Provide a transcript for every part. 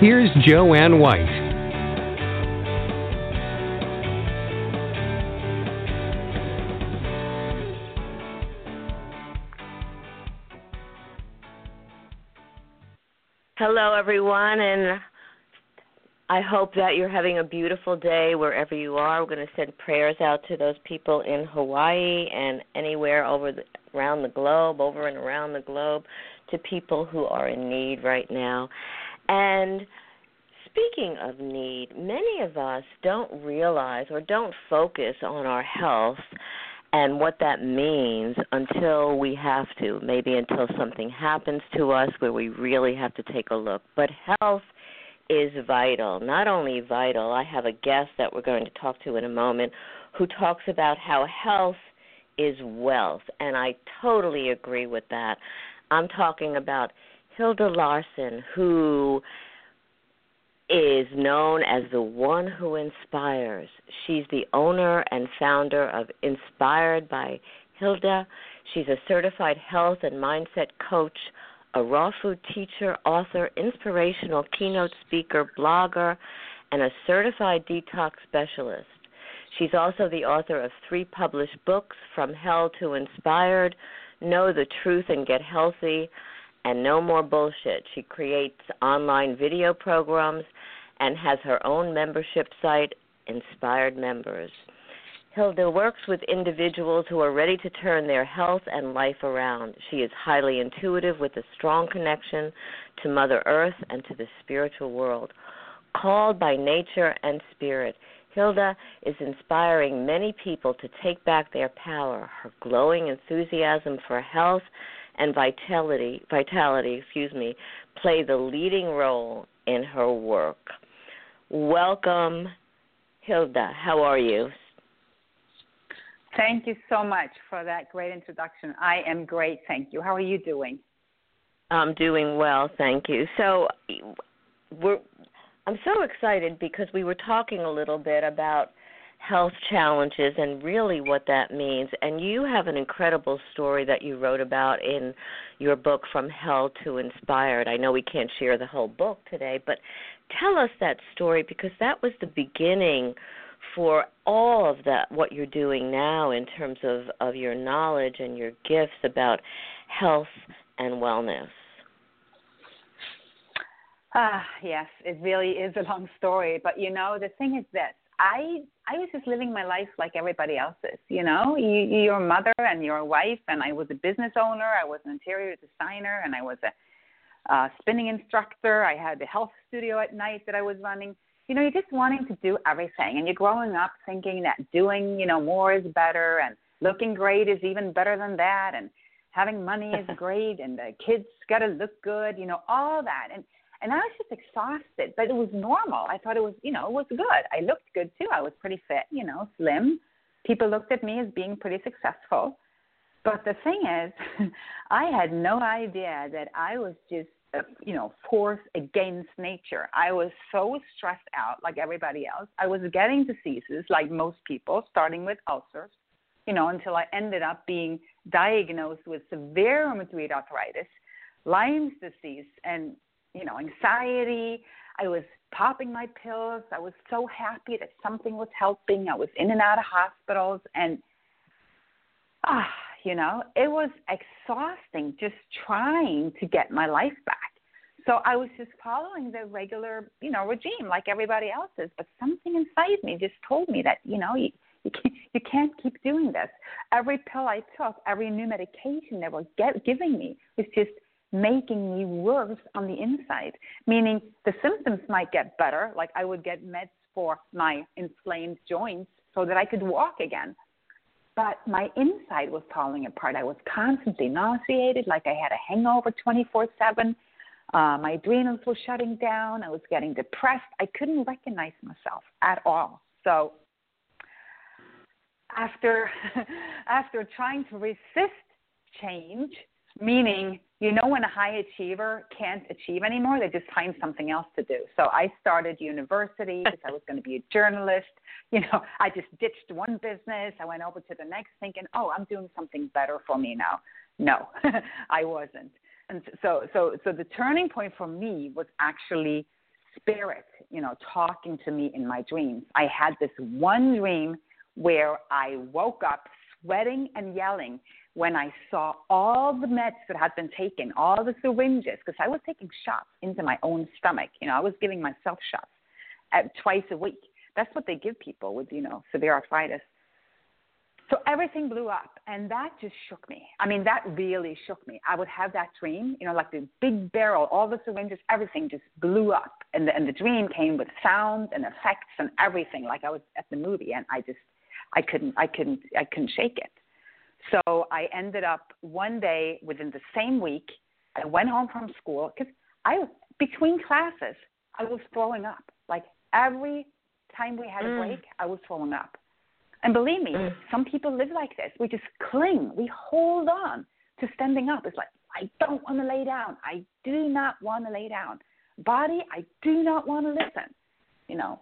Here's Jo Anne White. Hello, everyone, and I hope that you're having a beautiful day wherever you are. We're going to send prayers out to those people in Hawaii and anywhere over the, around the globe, over and around the globe, to people who are in need right now. And speaking of need, many of us don't realize or don't focus on our health and what that means until we have to, maybe until something happens to us where we really have to take a look. But health is vital. Not only vital, I have a guest that we're going to talk to in a moment who talks about how health is wealth, and I totally agree with that. I'm talking about Hilde Larsen, who is known as the one who inspires. She's the owner and founder of Inspired by Hilde. She's a certified health and mindset coach a raw food teacher, author, inspirational keynote speaker, blogger, and a certified detox specialist. She's also the author of three published books, From Hell to Inspired, Know the Truth and Get Healthy, and No More Bullshit. She creates online video programs and has her own membership site, Inspired Members. Hilde works with individuals who are ready to turn their health and life around. She is highly intuitive with a strong connection to Mother Earth and to the spiritual world. Called by nature and spirit, Hilde is inspiring many people to take back their power. Her glowing enthusiasm for health and vitality, vitality, excuse me, play the leading role in her work. Welcome, Hilde. How are you? Thank you so much for that great introduction. I am great, thank you. How are you doing? I'm doing well, thank you. So, we're I'm so excited because we were talking a little bit about health challenges and really what that means. And you have an incredible story that you wrote about in your book, From Hell to Inspired. I know we can't share the whole book today, but tell us that story because that was the beginning for all of that what you're doing now in terms of of your knowledge and your gifts about health and wellness. Ah, yes, it really is a long story, but you know, the thing is this. I I was just living my life like everybody else's, you know. You you're a mother and you're a wife and I was a business owner, I was an interior designer and I was a uh spinning instructor. I had a health studio at night that I was running you know, you're just wanting to do everything and you're growing up thinking that doing, you know, more is better and looking great is even better than that and having money is great and the kids got to look good, you know, all that. And and I was just exhausted, but it was normal. I thought it was, you know, it was good. I looked good too. I was pretty fit, you know, slim. People looked at me as being pretty successful. But the thing is, I had no idea that I was just you know, force against nature. I was so stressed out, like everybody else. I was getting diseases, like most people, starting with ulcers, you know, until I ended up being diagnosed with severe rheumatoid arthritis, Lyme's disease, and you know, anxiety. I was popping my pills. I was so happy that something was helping. I was in and out of hospitals, and ah, you know, it was exhausting just trying to get my life back. So I was just following the regular, you know, regime like everybody else is. But something inside me just told me that, you know, you, you can't, you can't keep doing this. Every pill I took, every new medication they were get, giving me was just making me worse on the inside. Meaning the symptoms might get better, like I would get meds for my inflamed joints so that I could walk again but my inside was falling apart. I was constantly nauseated, like I had a hangover 24 7. Uh, my adrenals were shutting down. I was getting depressed. I couldn't recognize myself at all. So after after trying to resist change, meaning you know when a high achiever can't achieve anymore, they just find something else to do. So I started university because I was going to be a journalist. You know, I just ditched one business. I went over to the next thinking, oh, I'm doing something better for me now. No, I wasn't. And so, so, so the turning point for me was actually spirit, you know, talking to me in my dreams. I had this one dream where I woke up sweating and yelling when I saw all the meds that had been taken, all the syringes, because I was taking shots into my own stomach. You know, I was giving myself shots at, twice a week. That's what they give people with, you know, severe arthritis. So everything blew up, and that just shook me. I mean, that really shook me. I would have that dream, you know, like the big barrel, all the syringes, everything just blew up, and the, and the dream came with sounds and effects and everything, like I was at the movie, and I just, I couldn't, I couldn't, I couldn't shake it. So I ended up one day within the same week, I went home from school because I between classes I was throwing up. Like every time we had a mm. break, I was throwing up. And believe me, mm. some people live like this. We just cling. We hold on to standing up. It's like I don't want to lay down. I do not want to lay down. Body, I do not want to listen. You know,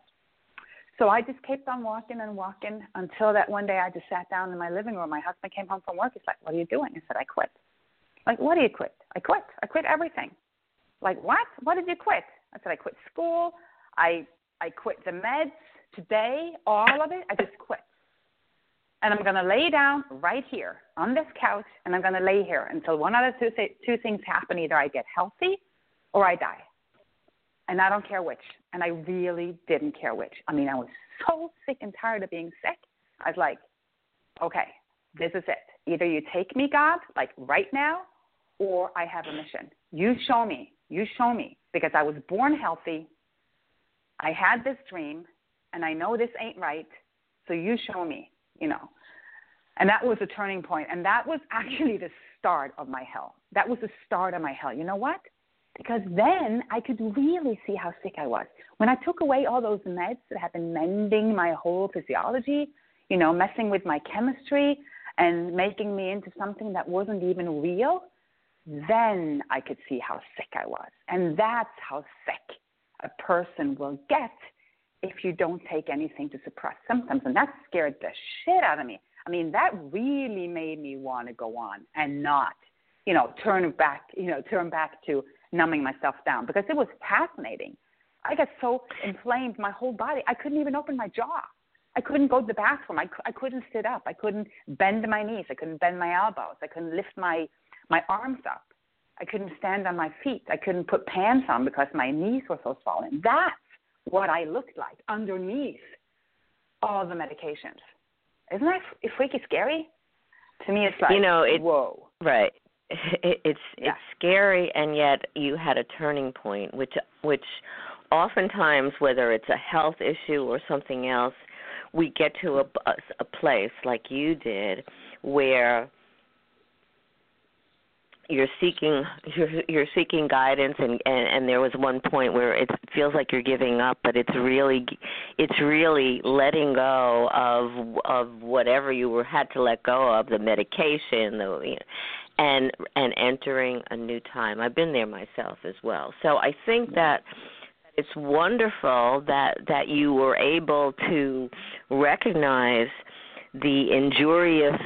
so I just kept on walking and walking until that one day I just sat down in my living room. My husband came home from work. He's like, What are you doing? I said, I quit. Like, what do you quit? I quit. I quit everything. Like, what? What did you quit? I said, I quit school. I I quit the meds today, all of it. I just quit. And I'm going to lay down right here on this couch and I'm going to lay here until one of the two, two things happen. Either I get healthy or I die and I don't care which. And I really didn't care which. I mean, I was so sick and tired of being sick. I was like, okay, this is it. Either you take me, God, like right now, or I have a mission. You show me. You show me. Because I was born healthy. I had this dream, and I know this ain't right. So you show me, you know. And that was a turning point. And that was actually the start of my hell. That was the start of my hell. You know what? Because then I could really see how sick I was. When I took away all those meds that had been mending my whole physiology, you know, messing with my chemistry and making me into something that wasn't even real, then I could see how sick I was. And that's how sick a person will get if you don't take anything to suppress symptoms. And that scared the shit out of me. I mean, that really made me want to go on and not, you know, turn back, you know, turn back to numbing myself down because it was fascinating. I got so inflamed, my whole body, I couldn't even open my jaw. I couldn't go to the bathroom. I, I couldn't sit up. I couldn't bend my knees. I couldn't bend my elbows. I couldn't lift my, my arms up. I couldn't stand on my feet. I couldn't put pants on because my knees were so swollen. That's what I looked like underneath all the medications. Isn't that freaky scary? To me, it's like, you know, it, whoa. Right. It, it's yeah. it's scary and yet you had a turning point which which oftentimes whether it's a health issue or something else we get to a, a, a place like you did where you're seeking you're you're seeking guidance and, and and there was one point where it feels like you're giving up but it's really it's really letting go of of whatever you were had to let go of the medication the and and entering a new time. I've been there myself as well. So I think that it's wonderful that that you were able to recognize the injurious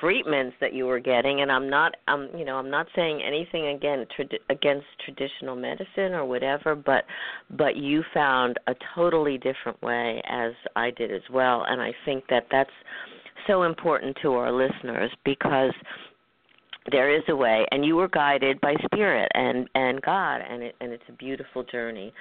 treatments that you were getting and I'm not um you know I'm not saying anything again trad- against traditional medicine or whatever but but you found a totally different way as I did as well and I think that that's so important to our listeners because there is a way and you were guided by spirit and and god and it and it's a beautiful journey.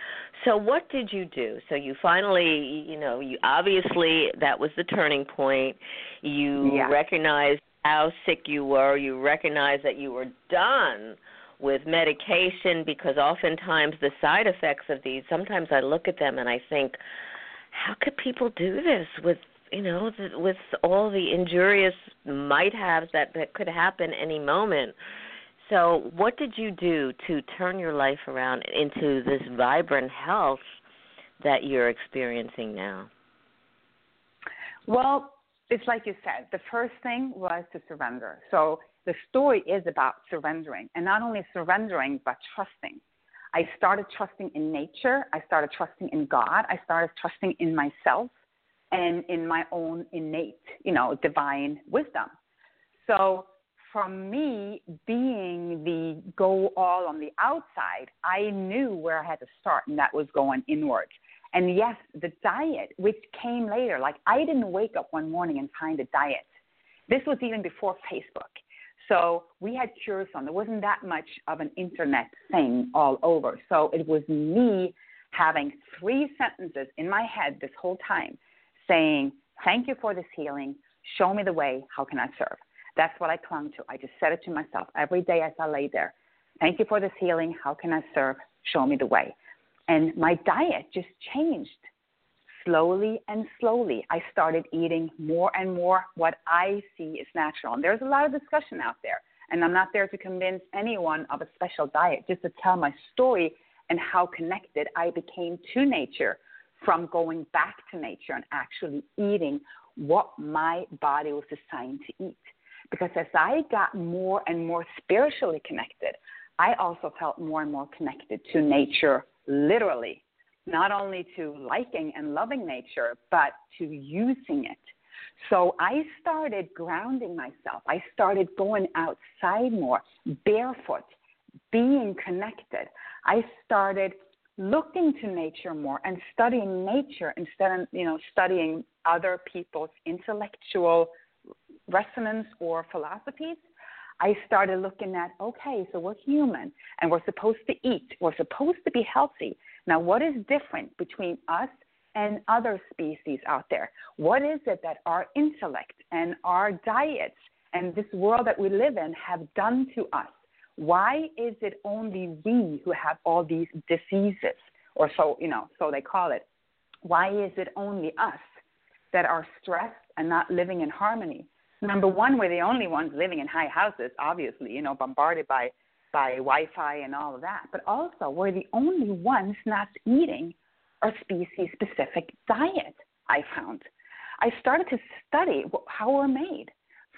So what did you do? So you finally you know you obviously that was the turning point. You yeah. recognized how sick you were. You recognized that you were done with medication because oftentimes the side effects of these sometimes i look at them and i think how could people do this with you know, with all the injurious might haves that that could happen any moment. So, what did you do to turn your life around into this vibrant health that you're experiencing now? Well, it's like you said, the first thing was to surrender. So, the story is about surrendering, and not only surrendering, but trusting. I started trusting in nature. I started trusting in God. I started trusting in myself and in my own innate, you know, divine wisdom. So from me being the go all on the outside, I knew where I had to start, and that was going inward. And yes, the diet, which came later, like I didn't wake up one morning and find a diet. This was even before Facebook. So we had on. There wasn't that much of an internet thing all over. So it was me having three sentences in my head this whole time saying, Thank you for this healing. Show me the way. How can I serve? That's what I clung to. I just said it to myself every day as I lay there. Thank you for this healing. How can I serve? Show me the way. And my diet just changed slowly and slowly. I started eating more and more what I see is natural. And there's a lot of discussion out there. And I'm not there to convince anyone of a special diet, just to tell my story and how connected I became to nature from going back to nature and actually eating what my body was designed to eat. Because as I got more and more spiritually connected, I also felt more and more connected to nature, literally, not only to liking and loving nature, but to using it. So I started grounding myself. I started going outside more, barefoot, being connected. I started looking to nature more and studying nature instead of you know studying other people's intellectual resonance or philosophies i started looking at okay so we're human and we're supposed to eat we're supposed to be healthy. Now what is different between us and other species out there? What is it that our intellect and our diets and this world that we live in have done to us why is it only we who have all these diseases, or so you know, so they call it? Why is it only us that are stressed and not living in harmony? Number one, we're the only ones living in high houses, obviously, you know, bombarded by by Wi-Fi and all of that. But also, we're the only ones not eating a species-specific diet. I found. I started to study how we're made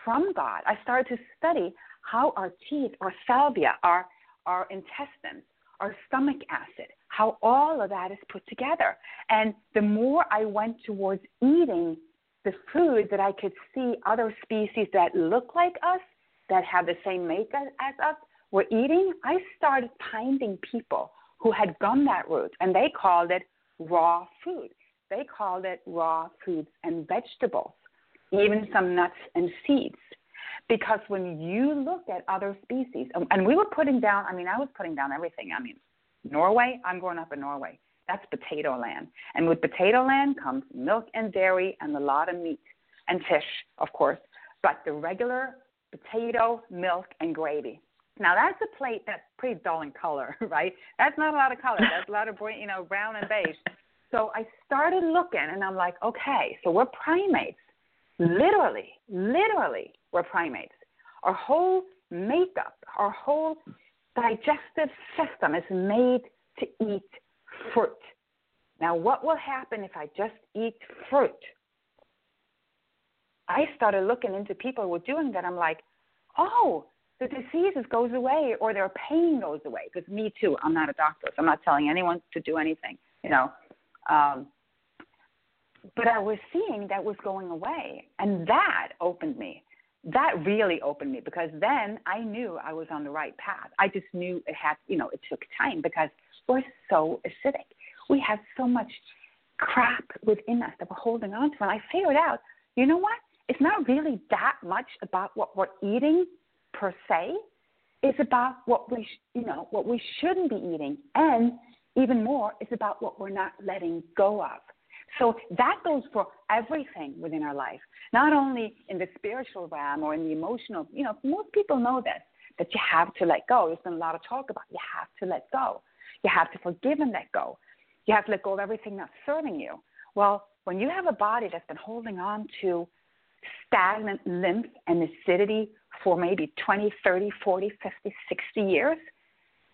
from God. I started to study how our teeth, our salvia, our, our intestines, our stomach acid, how all of that is put together. And the more I went towards eating the food that I could see other species that look like us, that have the same makeup as us, were eating, I started finding people who had gone that route, and they called it raw food. They called it raw foods and vegetables, even some nuts and seeds. Because when you look at other species, um, and we were putting down, I mean, I was putting down everything. I mean, Norway, I'm growing up in Norway. That's potato land. And with potato land comes milk and dairy and a lot of meat and fish, of course, but the regular potato, milk, and gravy. Now that's a plate that's pretty dull in color, right? That's not a lot of color. That's a lot of you know brown and beige. So I started looking, and I'm like, okay, so we're primates, literally, literally we're primates. Our whole makeup, our whole digestive system is made to eat fruit. Now, what will happen if I just eat fruit? I started looking into people who were doing that. I'm like, oh, the diseases goes away or their pain goes away. Because me too, I'm not a doctor, so I'm not telling anyone to do anything, you know. Um, but I was seeing that was going away, and that opened me that really opened me because then I knew I was on the right path. I just knew it had, you know, it took time because we're so acidic. We have so much crap within us that we're holding on to. And I figured out, you know what? It's not really that much about what we're eating per se. It's about what we, sh- you know, what we shouldn't be eating, and even more, it's about what we're not letting go of. So that goes for everything within our life, not only in the spiritual realm or in the emotional. You know, most people know this that you have to let go. There's been a lot of talk about you have to let go. You have to forgive and let go. You have to let go of everything that's serving you. Well, when you have a body that's been holding on to stagnant lymph and acidity for maybe 20, 30, 40, 50, 60 years,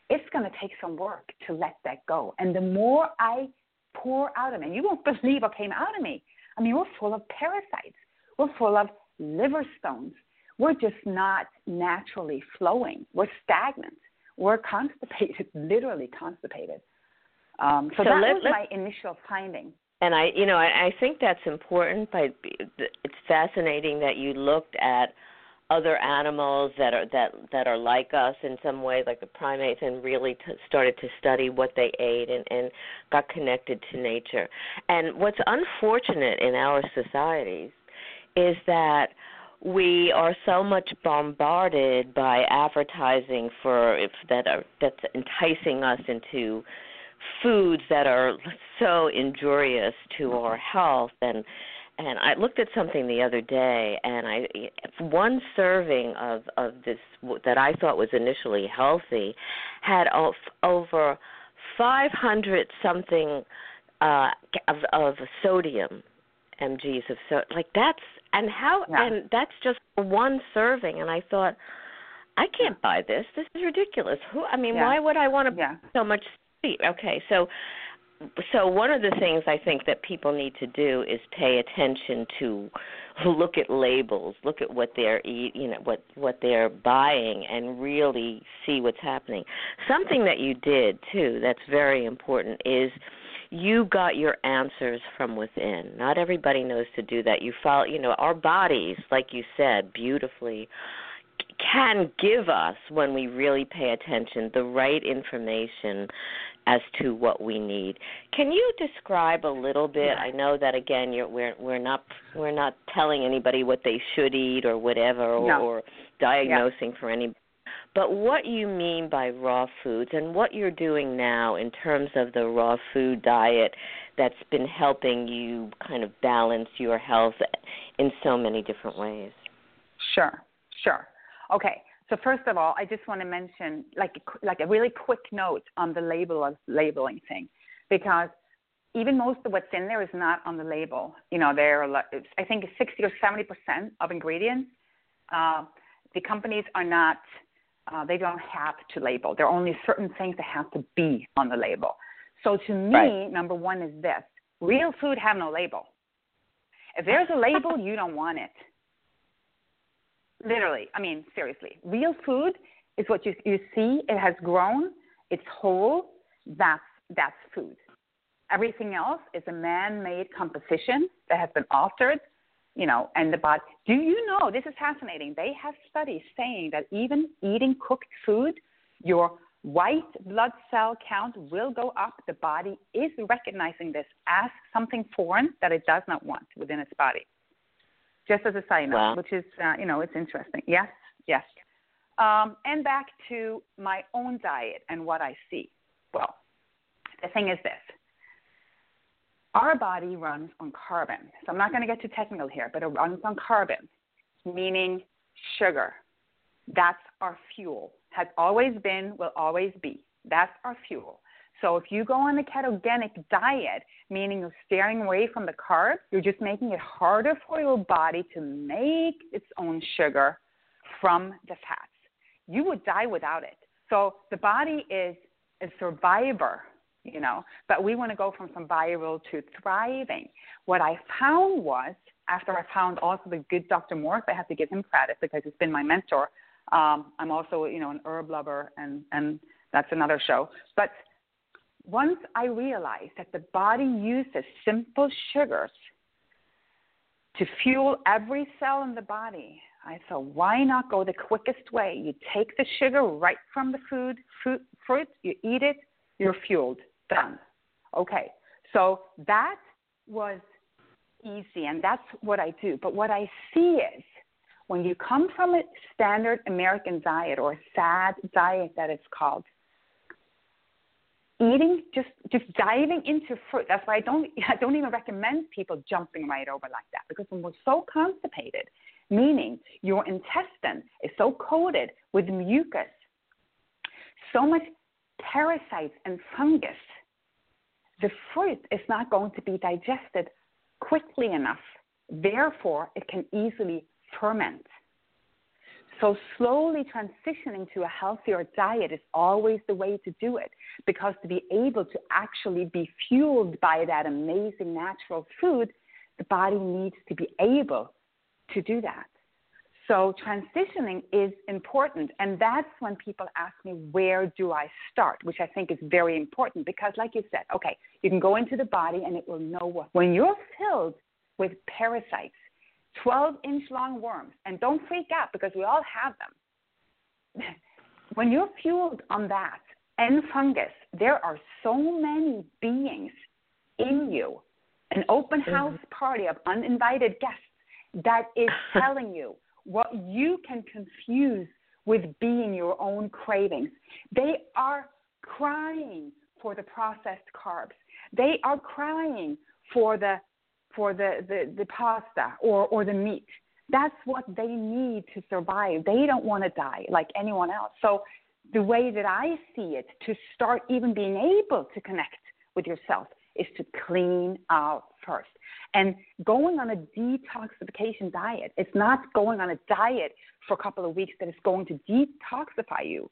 it's going to take some work to let that go. And the more I pour out of me, you won't believe what came out of me. I mean, we're full of parasites. We're full of liver stones. We're just not naturally flowing. We're stagnant. We're constipated, literally constipated. Um, so, so that let, was my initial finding. And I, you know, I, I think that's important. But it's fascinating that you looked at other animals that are that that are like us in some way, like the primates, and really t- started to study what they ate and and got connected to nature. And what's unfortunate in our societies is that we are so much bombarded by advertising for if that are that's enticing us into foods that are so injurious to our health and and I looked at something the other day and I one serving of of this that I thought was initially healthy had over 500 something uh of of sodium mg's of so like that's and how yeah. and that's just one serving and I thought I can't buy this. This is ridiculous. Who I mean, yeah. why would I want to yeah. so much Okay, so so one of the things I think that people need to do is pay attention to look at labels, look at what they're eat, you know, what what they're buying and really see what's happening. Something that you did too that's very important is you got your answers from within. Not everybody knows to do that. You follow, you know, our bodies, like you said beautifully, can give us when we really pay attention the right information as to what we need. Can you describe a little bit? I know that again, you're, we're we're not we're not telling anybody what they should eat or whatever, or, no. or diagnosing yeah. for any. But what you mean by raw foods and what you're doing now in terms of the raw food diet that's been helping you kind of balance your health in so many different ways. Sure, sure. Okay, so first of all, I just want to mention like like a really quick note on the label of labeling thing, because even most of what's in there is not on the label. You know, there are I think 60 or 70 percent of ingredients. Uh, the companies are not. Uh, they don't have to label. There are only certain things that have to be on the label. So to me, right. number one is this: real food have no label. If there's a label, you don't want it. Literally, I mean, seriously. Real food is what you you see. It has grown. It's whole. That's that's food. Everything else is a man-made composition that has been altered. You know, and the body. Do you know? This is fascinating. They have studies saying that even eating cooked food, your white blood cell count will go up. The body is recognizing this as something foreign that it does not want within its body just as a side note, wow. which is, uh, you know, it's interesting. Yes, yes. Um, and back to my own diet and what I see. Well, the thing is this our body runs on carbon. So I'm not going to get too technical here, but it runs on carbon, meaning sugar. That's our fuel. Has always been, will always be. That's our fuel. So if you go on a ketogenic diet, meaning you're steering away from the carbs, you're just making it harder for your body to make its own sugar from the fats. You would die without it. So the body is a survivor, you know, but we want to go from survival to thriving. What I found was, after I found also the good Dr. Morse, I have to give him credit because he's been my mentor. Um, I'm also, you know, an herb lover, and and that's another show. But once I realized that the body uses simple sugars to fuel every cell in the body, I thought, why not go the quickest way? You take the sugar right from the food, fruit, fruit you eat it, you're fueled. Done. Okay, so that was easy, and that's what I do. But what I see is when you come from a standard American diet or a SAD diet that it's called, eating just just diving into fruit. That's why i don't i don't even recommend people jumping right over like that because when we're so constipated meaning your intestine is so coated with mucus so much parasites and fungus the fruit is not going to be digested quickly enough. Therefore it can easily ferment So, slowly transitioning to a healthier diet is always the way to do it because to be able to actually be fueled by that amazing natural food, the body needs to be able to do that. So, transitioning is important. And that's when people ask me, where do I start? Which I think is very important because, like you said, okay, you can go into the body and it will know what. When you're filled with parasites, 12 inch long worms. And don't freak out because we all have them. when you're fueled on that and fungus, there are so many beings in you, an open mm-hmm. house mm-hmm. party of uninvited guests that is telling you what you can confuse with being your own cravings. They are crying for the processed carbs. They are crying for the for the, the, the pasta or, or the meat. That's what they need to survive. They don't want to die like anyone else. So, the way that I see it, to start even being able to connect with yourself, is to clean out first. And going on a detoxification diet, it's not going on a diet for a couple of weeks that is going to detoxify you.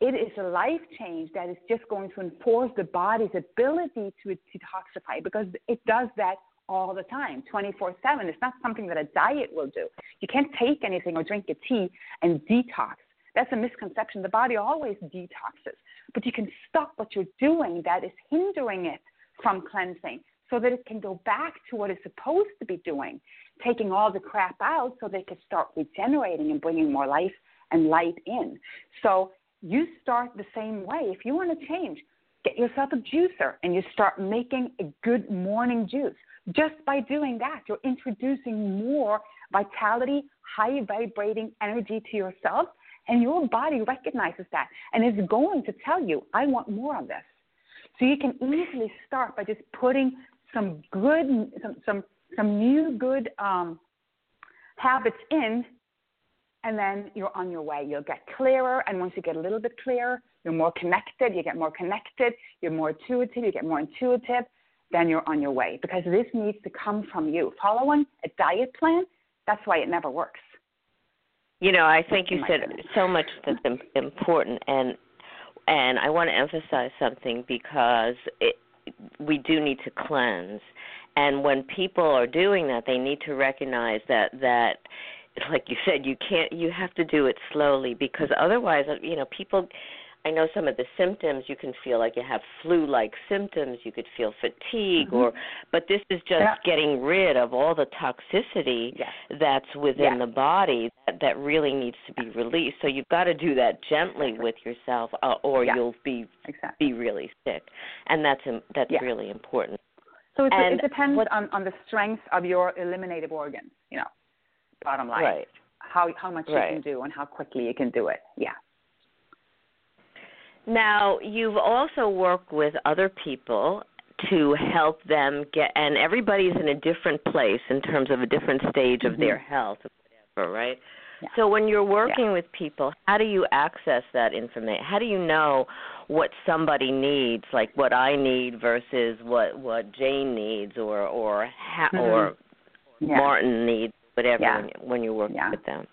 It is a life change that is just going to enforce the body's ability to detoxify because it does that all the time, 24 7. It's not something that a diet will do. You can't take anything or drink a tea and detox. That's a misconception. The body always detoxes, but you can stop what you're doing that is hindering it from cleansing so that it can go back to what it's supposed to be doing, taking all the crap out so they can start regenerating and bringing more life and light in. So you start the same way. If you want to change, get yourself a juicer and you start making a good morning juice. Just by doing that, you're introducing more vitality, high vibrating energy to yourself, and your body recognizes that and is going to tell you, I want more of this. So you can easily start by just putting some good, some, some, some new good um, habits in, and then you're on your way. You'll get clearer, and once you get a little bit clearer, you're more connected. You get more connected. You're more intuitive. You get more intuitive then you're on your way because this needs to come from you. Following a diet plan, that's why it never works. You know, I think you said goodness. so much that's important, and and I want to emphasize something because it, we do need to cleanse, and when people are doing that, they need to recognize that that like you said you can't you have to do it slowly because otherwise you know people I know some of the symptoms you can feel like you have flu-like symptoms. You could feel fatigue, mm-hmm. or but this is just yeah. getting rid of all the toxicity that's within the body that, that really needs to be released. So you've got to do that gently with yourself, uh, or you'll be exactly. be really sick, and that's that's really important. So it, it depends what, on on the strength of your eliminative organs. You know, bottom line, right. how how much right. you can do and how quickly you can do it. Yeah. Now, you've also worked with other people to help them get, and everybody's in a different place in terms of a different stage of mm-hmm. their health, whatever, right? Yeah. So when you're working yeah. with people, how do you access that information? How do you know what somebody needs, like what I need versus what what Jane needs, or or ha- mm-hmm. or yeah. Martin needs, whatever when, when you're working with them?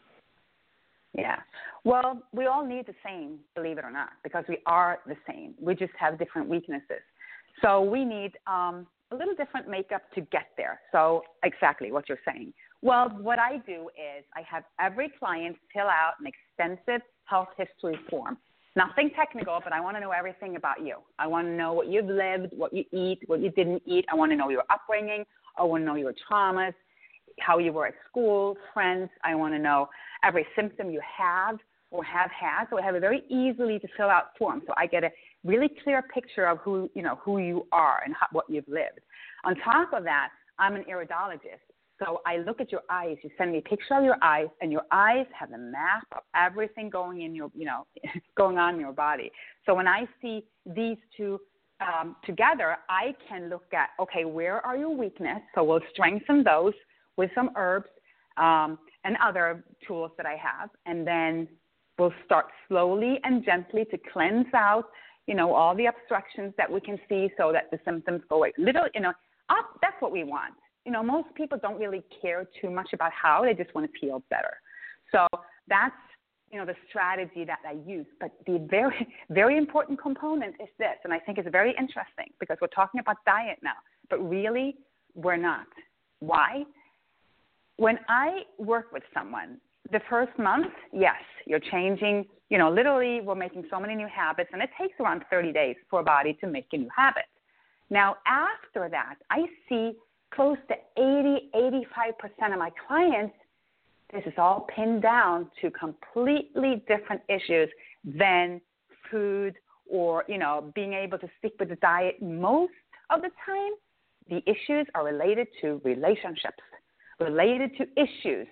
Yeah. Well, we all need the same, believe it or not, because we are the same. We just have different weaknesses. So we need um, a little different makeup to get there. So, exactly what you're saying. Well, what I do is I have every client fill out an extensive health history form. Nothing technical, but I want to know everything about you. I want to know what you've lived, what you eat, what you didn't eat. I want to know your upbringing. I want to know your traumas, how you were at school, friends. I want to know every symptom you have or have had. So I have a very easily to fill out form. So I get a really clear picture of who you know who you are and how, what you've lived. On top of that, I'm an iridologist. So I look at your eyes. You send me a picture of your eyes, and your eyes have a map of everything going in your, you know, going on in your body. So when I see these two um, together, I can look at okay, where are your weakness? So we'll strengthen those with some herbs um, and other tools that I have, and then we'll start slowly and gently to cleanse out, you know, all the obstructions that we can see, so that the symptoms go away. Little, you know, up. That's what we want. You know, most people don't really care too much about how; they just want to feel better. So that's you know the strategy that I use. But the very very important component is this, and I think it's very interesting because we're talking about diet now, but really we're not. Why? When I work with someone, the first month, yes, you're changing. You know, literally, we're making so many new habits, and it takes around 30 days for a body to make a new habit. Now, after that, I see close to 80, 85% of my clients this is all pinned down to completely different issues than food or, you know, being able to stick with the diet. Most of the time, the issues are related to relationships, related to issues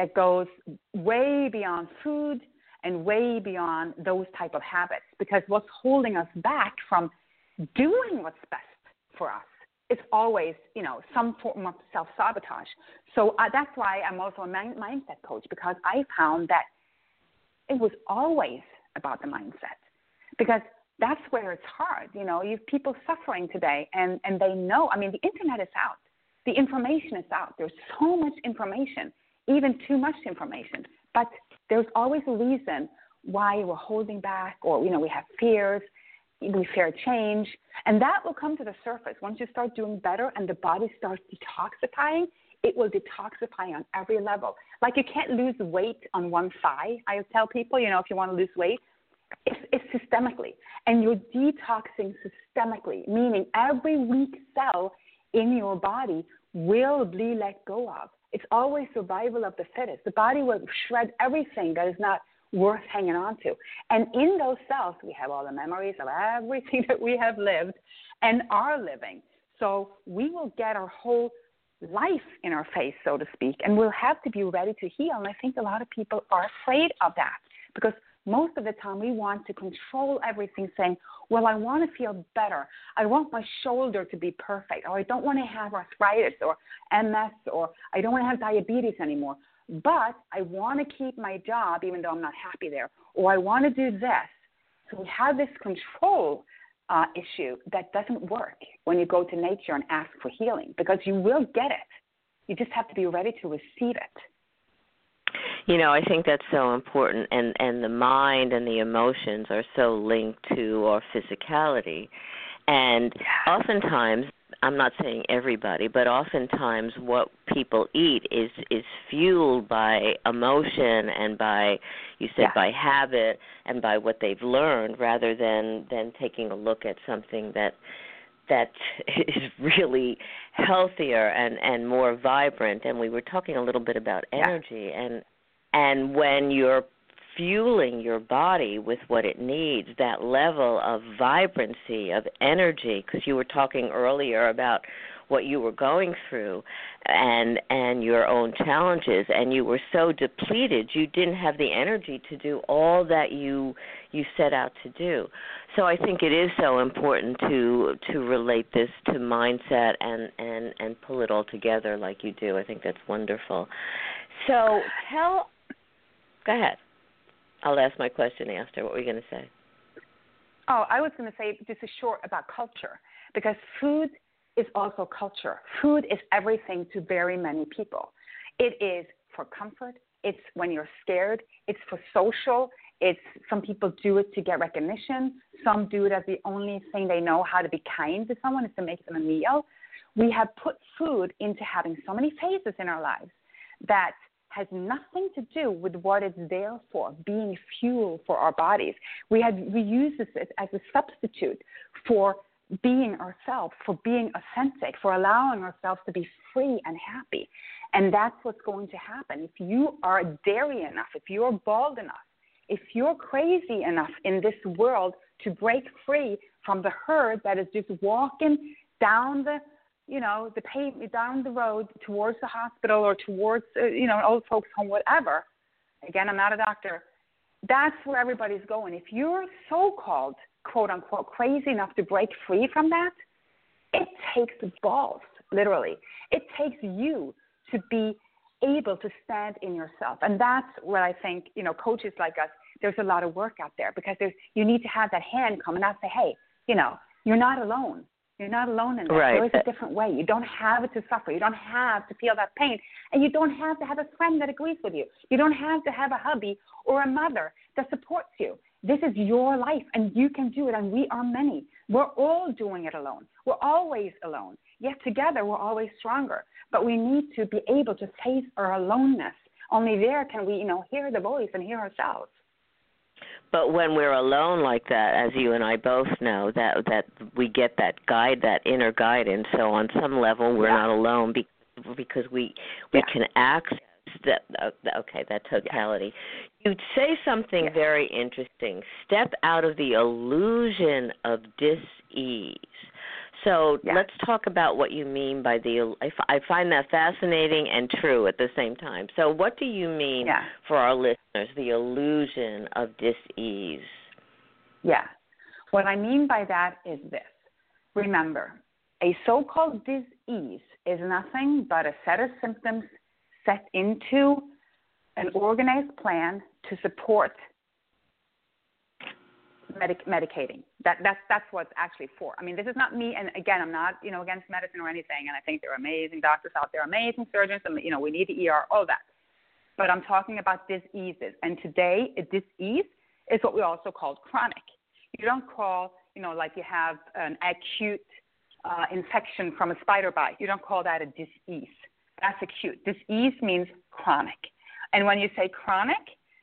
that goes way beyond food and way beyond those type of habits because what's holding us back from doing what's best for us is always, you know, some form of self sabotage. So uh, that's why I'm also a mind- mindset coach because I found that it was always about the mindset because that's where it's hard. You know, you have people suffering today and, and they know, I mean, the internet is out. The information is out. There's so much information, even too much information. But there's always a reason why we're holding back or, you know, we have fears we fear change, and that will come to the surface. Once you start doing better and the body starts detoxifying, it will detoxify on every level. Like you can't lose weight on one thigh. I tell people, you know, if you want to lose weight, it's, it's systemically. And you're detoxing systemically, meaning every weak cell in your body will be let go of. It's always survival of the fittest. The body will shred everything that is not worth hanging on to. And in those cells, we have all the memories of everything that we have lived and are living. So we will get our whole life in our face, so to speak, and we'll have to be ready to heal. And I think a lot of people are afraid of that because most of the time we want to control everything, saying, Well, I want to feel better. I want my shoulder to be perfect, or I don't want to have arthritis or MS, or I don't want to have diabetes anymore but I want to keep my job even though I'm not happy there, or I want to do this. So we have this control uh, issue that doesn't work when you go to nature and ask for healing because you will get it. You just have to be ready to receive it. You know, I think that's so important and and the mind and the emotions are so linked to our physicality. And oftentimes I'm not saying everybody, but oftentimes what people eat is is fueled by emotion and by you said yeah. by habit and by what they've learned rather than than taking a look at something that that is really healthier and and more vibrant and we were talking a little bit about energy yeah. and and when you're fueling your body with what it needs, that level of vibrancy, of energy, because you were talking earlier about what you were going through and and your own challenges and you were so depleted you didn't have the energy to do all that you you set out to do so i think it is so important to to relate this to mindset and and and pull it all together like you do i think that's wonderful so tell go ahead I'll ask my question after. What were you going to say? Oh, I was going to say just a short about culture because food is also culture. Food is everything to very many people. It is for comfort. It's when you're scared. It's for social. It's some people do it to get recognition. Some do it as the only thing they know how to be kind to someone is to make them a meal. We have put food into having so many phases in our lives that has nothing to do with what it's there for, being fuel for our bodies. We had we use this as a substitute for being ourselves, for being authentic, for allowing ourselves to be free and happy. And that's what's going to happen. If you are dairy enough, if you're bald enough, if you're crazy enough in this world to break free from the herd that is just walking down the you know, the pay down the road towards the hospital or towards, uh, you know, an old folks home, whatever. Again, I'm not a doctor. That's where everybody's going. If you're so-called, quote unquote, crazy enough to break free from that, it takes balls, literally. It takes you to be able to stand in yourself. And that's what I think, you know, coaches like us, there's a lot of work out there because there's, you need to have that hand come and not say, hey, you know, you're not alone You're not alone in that. Right. There is a different way. You don't have to suffer. You don't have to feel that pain. And you don't have to have a friend that agrees with you. You don't have to have a hubby or a mother that supports you. This is your life and you can do it. And we are many. We're all doing it alone. We're always alone. Yet together we're always stronger. But we need to be able to face our aloneness. Only there can we, you know, hear the voice and hear ourselves. But when we're alone like that, as you and I both know, that that we get that guide, that inner guidance. So on some level, we're yeah. not alone because we we yeah. can access that. Uh, okay, that totality. You'd say something yeah. very interesting. Step out of the illusion of dis-ease. So yeah. let's talk about what you mean by the. I find that fascinating and true at the same time. So what do you mean yeah. for our listeners? The illusion of dis-ease. Yeah. What I mean by that is this. Remember, a so-called dis-ease is nothing but a set of symptoms set into an organized plan to support medic- medicating. That, that's, that's what it's actually for. I mean, this is not me, and again, I'm not, you know, against medicine or anything, and I think there are amazing doctors out there, amazing surgeons, and, you know, we need the ER, all that. But I'm talking about diseases, and today, a disease is what we also call chronic. You don't call, you know, like you have an acute uh, infection from a spider bite. You don't call that a disease. That's acute. Disease means chronic. And when you say chronic,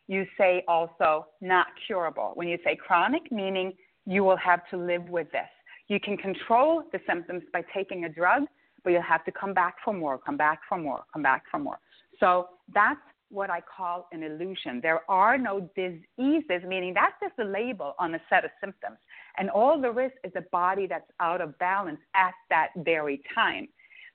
you say also not curable. When you say chronic, meaning you will have to live with this. You can control the symptoms by taking a drug, but you'll have to come back for more, come back for more, come back for more. So that's what I call an illusion. There are no diseases, meaning that's just a label on a set of symptoms. And all there is is a body that's out of balance at that very time.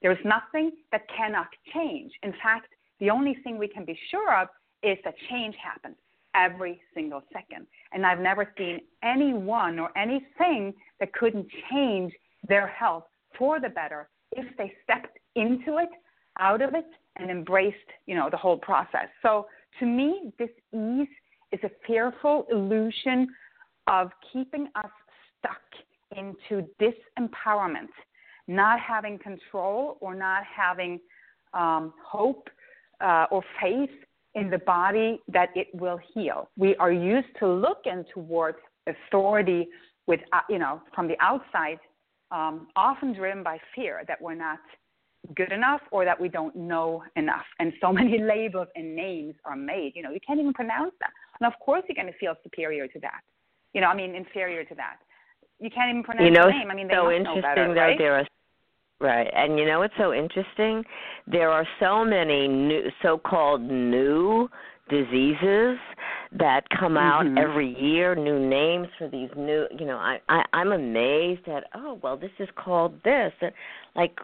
There's nothing that cannot change. In fact, the only thing we can be sure of is that change happens every single second. And I've never seen anyone or anything that couldn't change their health for the better if they stepped into it, out of it, and embraced, you know, the whole process. So to me, this ease is a fearful illusion of keeping us stuck into disempowerment, not having control or not having um, hope uh, or faith in the body that it will heal. We are used to looking towards authority with, uh, you know, from the outside, um, often driven by fear that we're not good enough or that we don't know enough. And so many labels and names are made. You know, you can't even pronounce them. And of course, you're going to feel superior to that. You know, I mean, inferior to that. You can't even pronounce you know, the name. I mean, they so must interesting know better, though, right? There are Right. And you know what's so interesting? There are so many new so-called new diseases that come out mm-hmm. every year, new names for these new, you know, I, I I'm amazed at, oh, well, this is called this. And Like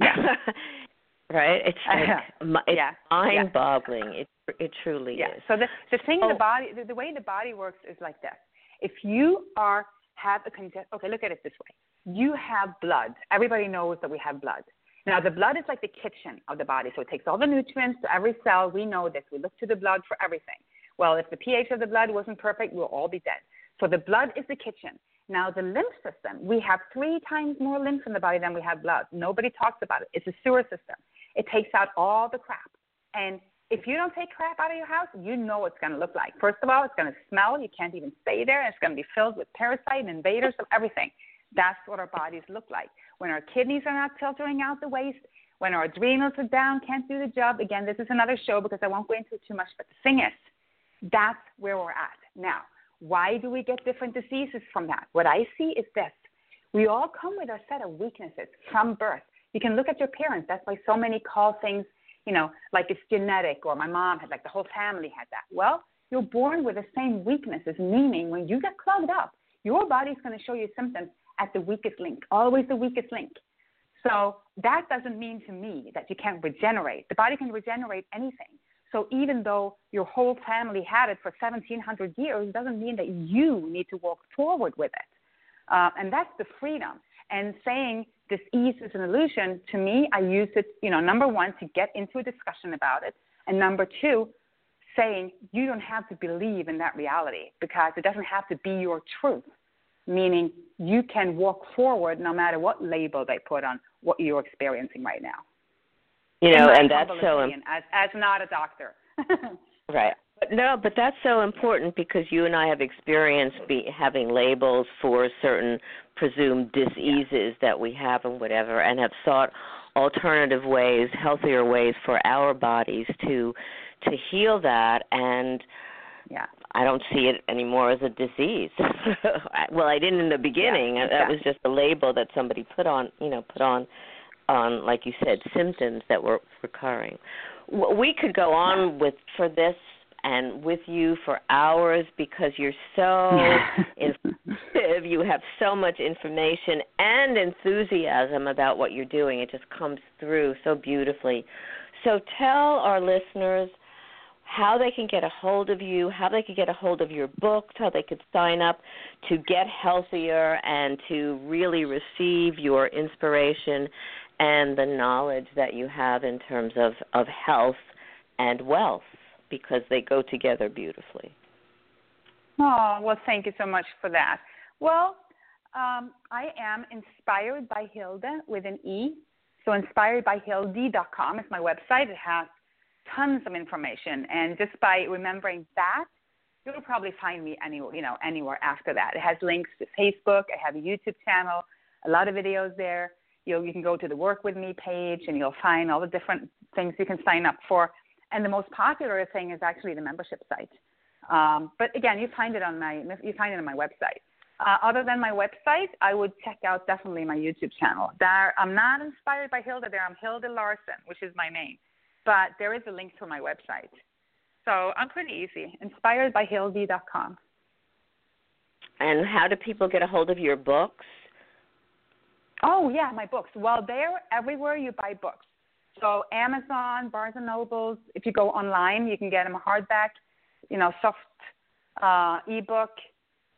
yeah. right? It's like, it's yeah. mind-boggling. It it truly yeah. is. So the the thing oh. the body the, the way the body works is like this. If you are have a conge- okay, look at it this way you have blood. Everybody knows that we have blood. Now, the blood is like the kitchen of the body, so it takes all the nutrients to every cell. We know this. We look to the blood for everything. Well, if the pH of the blood wasn't perfect, we'll all be dead. So the blood is the kitchen. Now, the lymph system, we have three times more lymph in the body than we have blood. Nobody talks about it. It's a sewer system. It takes out all the crap. And if you don't take crap out of your house, you know what it's going to look like. First of all, it's going to smell. You can't even stay there. It's going to be filled with parasites and invaders and everything. That's what our bodies look like. When our kidneys are not filtering out the waste, when our adrenals are down, can't do the job. Again, this is another show because I won't go into it too much, but the thing is, that's where we're at. Now, why do we get different diseases from that? What I see is this. We all come with a set of weaknesses from birth. You can look at your parents. That's why so many call things, you know, like it's genetic or my mom had, like the whole family had that. Well, you're born with the same weaknesses, meaning when you get clogged up, your body's going to show you symptoms at the weakest link, always the weakest link. So that doesn't mean to me that you can't regenerate. The body can regenerate anything. So even though your whole family had it for 1700 years, doesn't mean that you need to walk forward with it. Uh, and that's the freedom. And saying this ease is an illusion, to me, I use it, you know, number one, to get into a discussion about it. And number two, saying you don't have to believe in that reality because it doesn't have to be your truth. meaning you can walk forward no matter what label they put on what you're experiencing right now. You know, and that's so as as not a doctor. right. No, but that's so important because you and I have experienced be, having labels for certain presumed diseases that we have and whatever, and have sought alternative ways, healthier ways for our bodies to to heal that and yeah. I don't see it anymore as a disease. well, I didn't in the beginning. Yeah, exactly. That was just a label that somebody put on, you know, put on on like you said symptoms that were recurring. We could go on with for this and with you for hours because you're so informative. You have so much information and enthusiasm about what you're doing. It just comes through so beautifully. So tell our listeners how they can get a hold of you, how they can get a hold of your books, how they could sign up to get healthier and to really receive your inspiration and the knowledge that you have in terms of, of health and wealth because they go together beautifully. Oh, well, thank you so much for that. Well, um, I am inspired by Hilde with an E. So inspiredbyhilde.com is my website. It has tons of information, and just by remembering that, you'll probably find me anywhere, you know, anywhere after that. It has links to Facebook. I have a YouTube channel, a lot of videos there. You you can go to the Work with Me page, and you'll find all the different things you can sign up for. And the most popular thing is actually the membership site. Um, but again, you find it on my you find it on my website. Uh, other than my website, I would check out definitely my YouTube channel. There, I'm not inspired by Hilde. There, I'm Hilde Larsen, which is my name but there is a link to my website. So I'm pretty easy. Inspiredbyhilde.com. And how do people get a hold of your books? Oh yeah, my books. Well, they're everywhere you buy books. So Amazon, Barnes and Nobles. If you go online, you can get them hardback, you know, soft uh, ebook.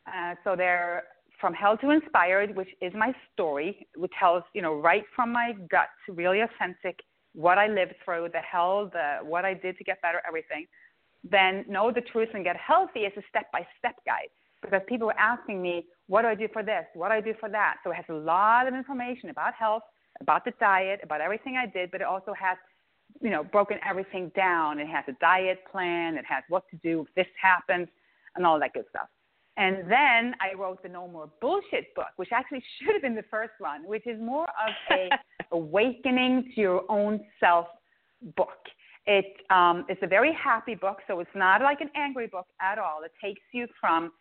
Uh, so they're from Hell to Inspired, which is my story, which tells you know right from my gut, really authentic what I lived through, the hell, the what I did to get better, everything, then know the truth and get healthy is a step by step guide. Because people were asking me, what do I do for this? What do I do for that? So it has a lot of information about health, about the diet, about everything I did, but it also has, you know, broken everything down. It has a diet plan, it has what to do if this happens, and all that good stuff. And then I wrote the No More Bullshit book, which actually should have been the first one, which is more of a awakening to your own self book. It um, it's a very happy book, so it's not like an angry book at all. It takes you from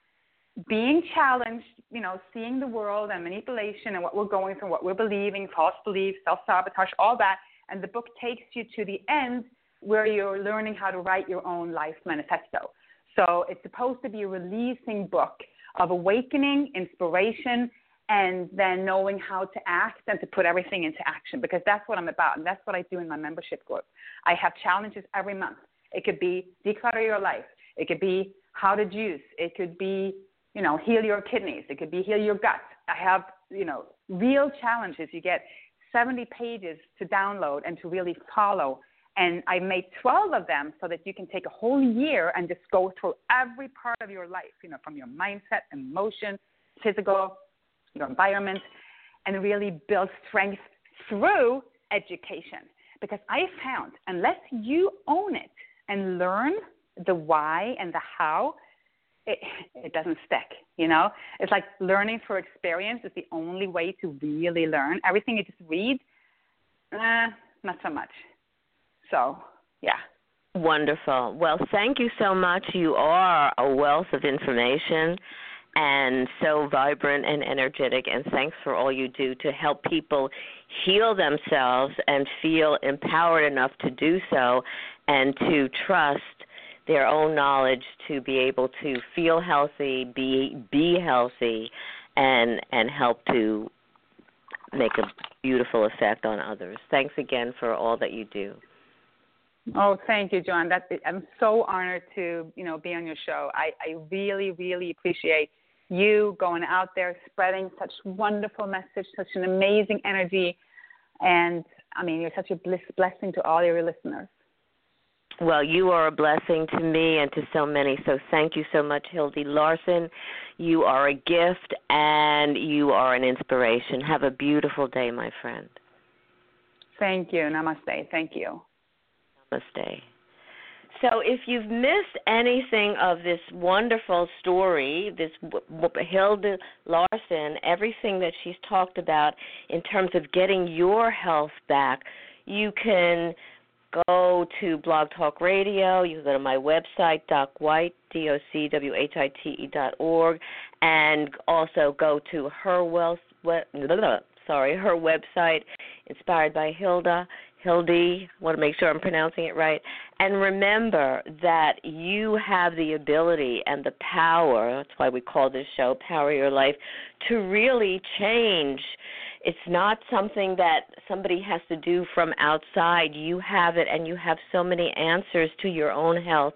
being challenged, you know, seeing the world and manipulation and what we're going through, what we're believing, false beliefs, self sabotage, all that. And the book takes you to the end where you're learning how to write your own life manifesto. So it's supposed to be a releasing book of awakening, inspiration, and then knowing how to act and to put everything into action because that's what I'm about and that's what I do in my membership group. I have challenges every month. It could be declutter your life. It could be how to juice. It could be, you know, heal your kidneys. It could be heal your gut. I have, you know, real challenges. You get 70 pages to download and to really follow and I made 12 of them so that you can take a whole year and just go through every part of your life, you know, from your mindset, emotion, physical, your environment, and really build strength through education. Because I found unless you own it and learn the why and the how, it, it doesn't stick, you know? It's like learning through experience is the only way to really learn. Everything you just read, eh, not so much. So, yeah. Wonderful. Well, thank you so much. You are a wealth of information and so vibrant and energetic. And thanks for all you do to help people heal themselves and feel empowered enough to do so and to trust their own knowledge to be able to feel healthy, be be healthy and and help to make a beautiful effect on others. Thanks again for all that you do. Oh, thank you, Jo Anne. That I'm so honored to you know be on your show. I, I really, really appreciate you going out there spreading such wonderful message, such an amazing energy, and I mean you're such a bliss blessing to all your listeners. Well, you are a blessing to me and to so many. So thank you so much, Hilde Larsen. You are a gift and you are an inspiration. Have a beautiful day, my friend. Thank you. Namaste. Thank you. Namaste. So, if you've missed anything of this wonderful story, this Hilde Larsen, everything that she's talked about in terms of getting your health back, you can go to Blog Talk Radio. You can go to my website, Doc White, D O C W H I T E dot org, and also go to her wealth. Sorry, her website, inspired by Hilda, Hildy. Want to make sure I'm pronouncing it right. And remember that you have the ability and the power. That's why we call this show "Power Your Life," to really change it's not something that somebody has to do from outside. You have it, and you have so many answers to your own health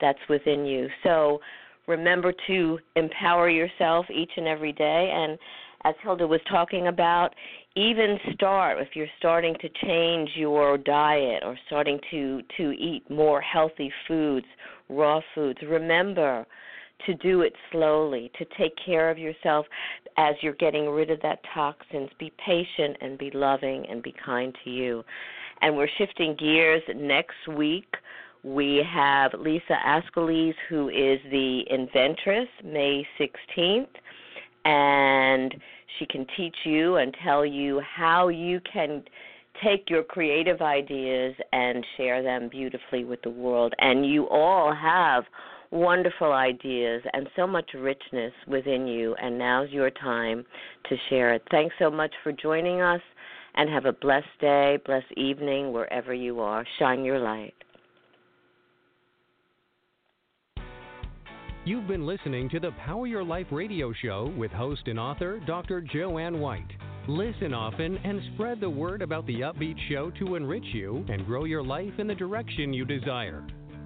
that's within you. So remember to empower yourself each and every day. And as Hilde was talking about, even start if you're starting to change your diet or starting to to eat more healthy foods, raw foods. Remember to do it slowly, to take care of yourself as you're getting rid of that toxins. Be patient and be loving and be kind to you. And we're shifting gears next week. We have Lisa Ascolese, who is the inventress, May 16th, and she can teach you and tell you how you can take your creative ideas and share them beautifully with the world. And you all have wonderful ideas and so much richness within you, and now's your time to share it. Thanks so much for joining us, and have a blessed day, blessed evening, wherever you are. Shine your light. You've been listening to the Power Your Life radio show with host and author Dr. Jo Anne White. Listen often and spread the word about the upbeat show to enrich you and grow your life in the direction you desire.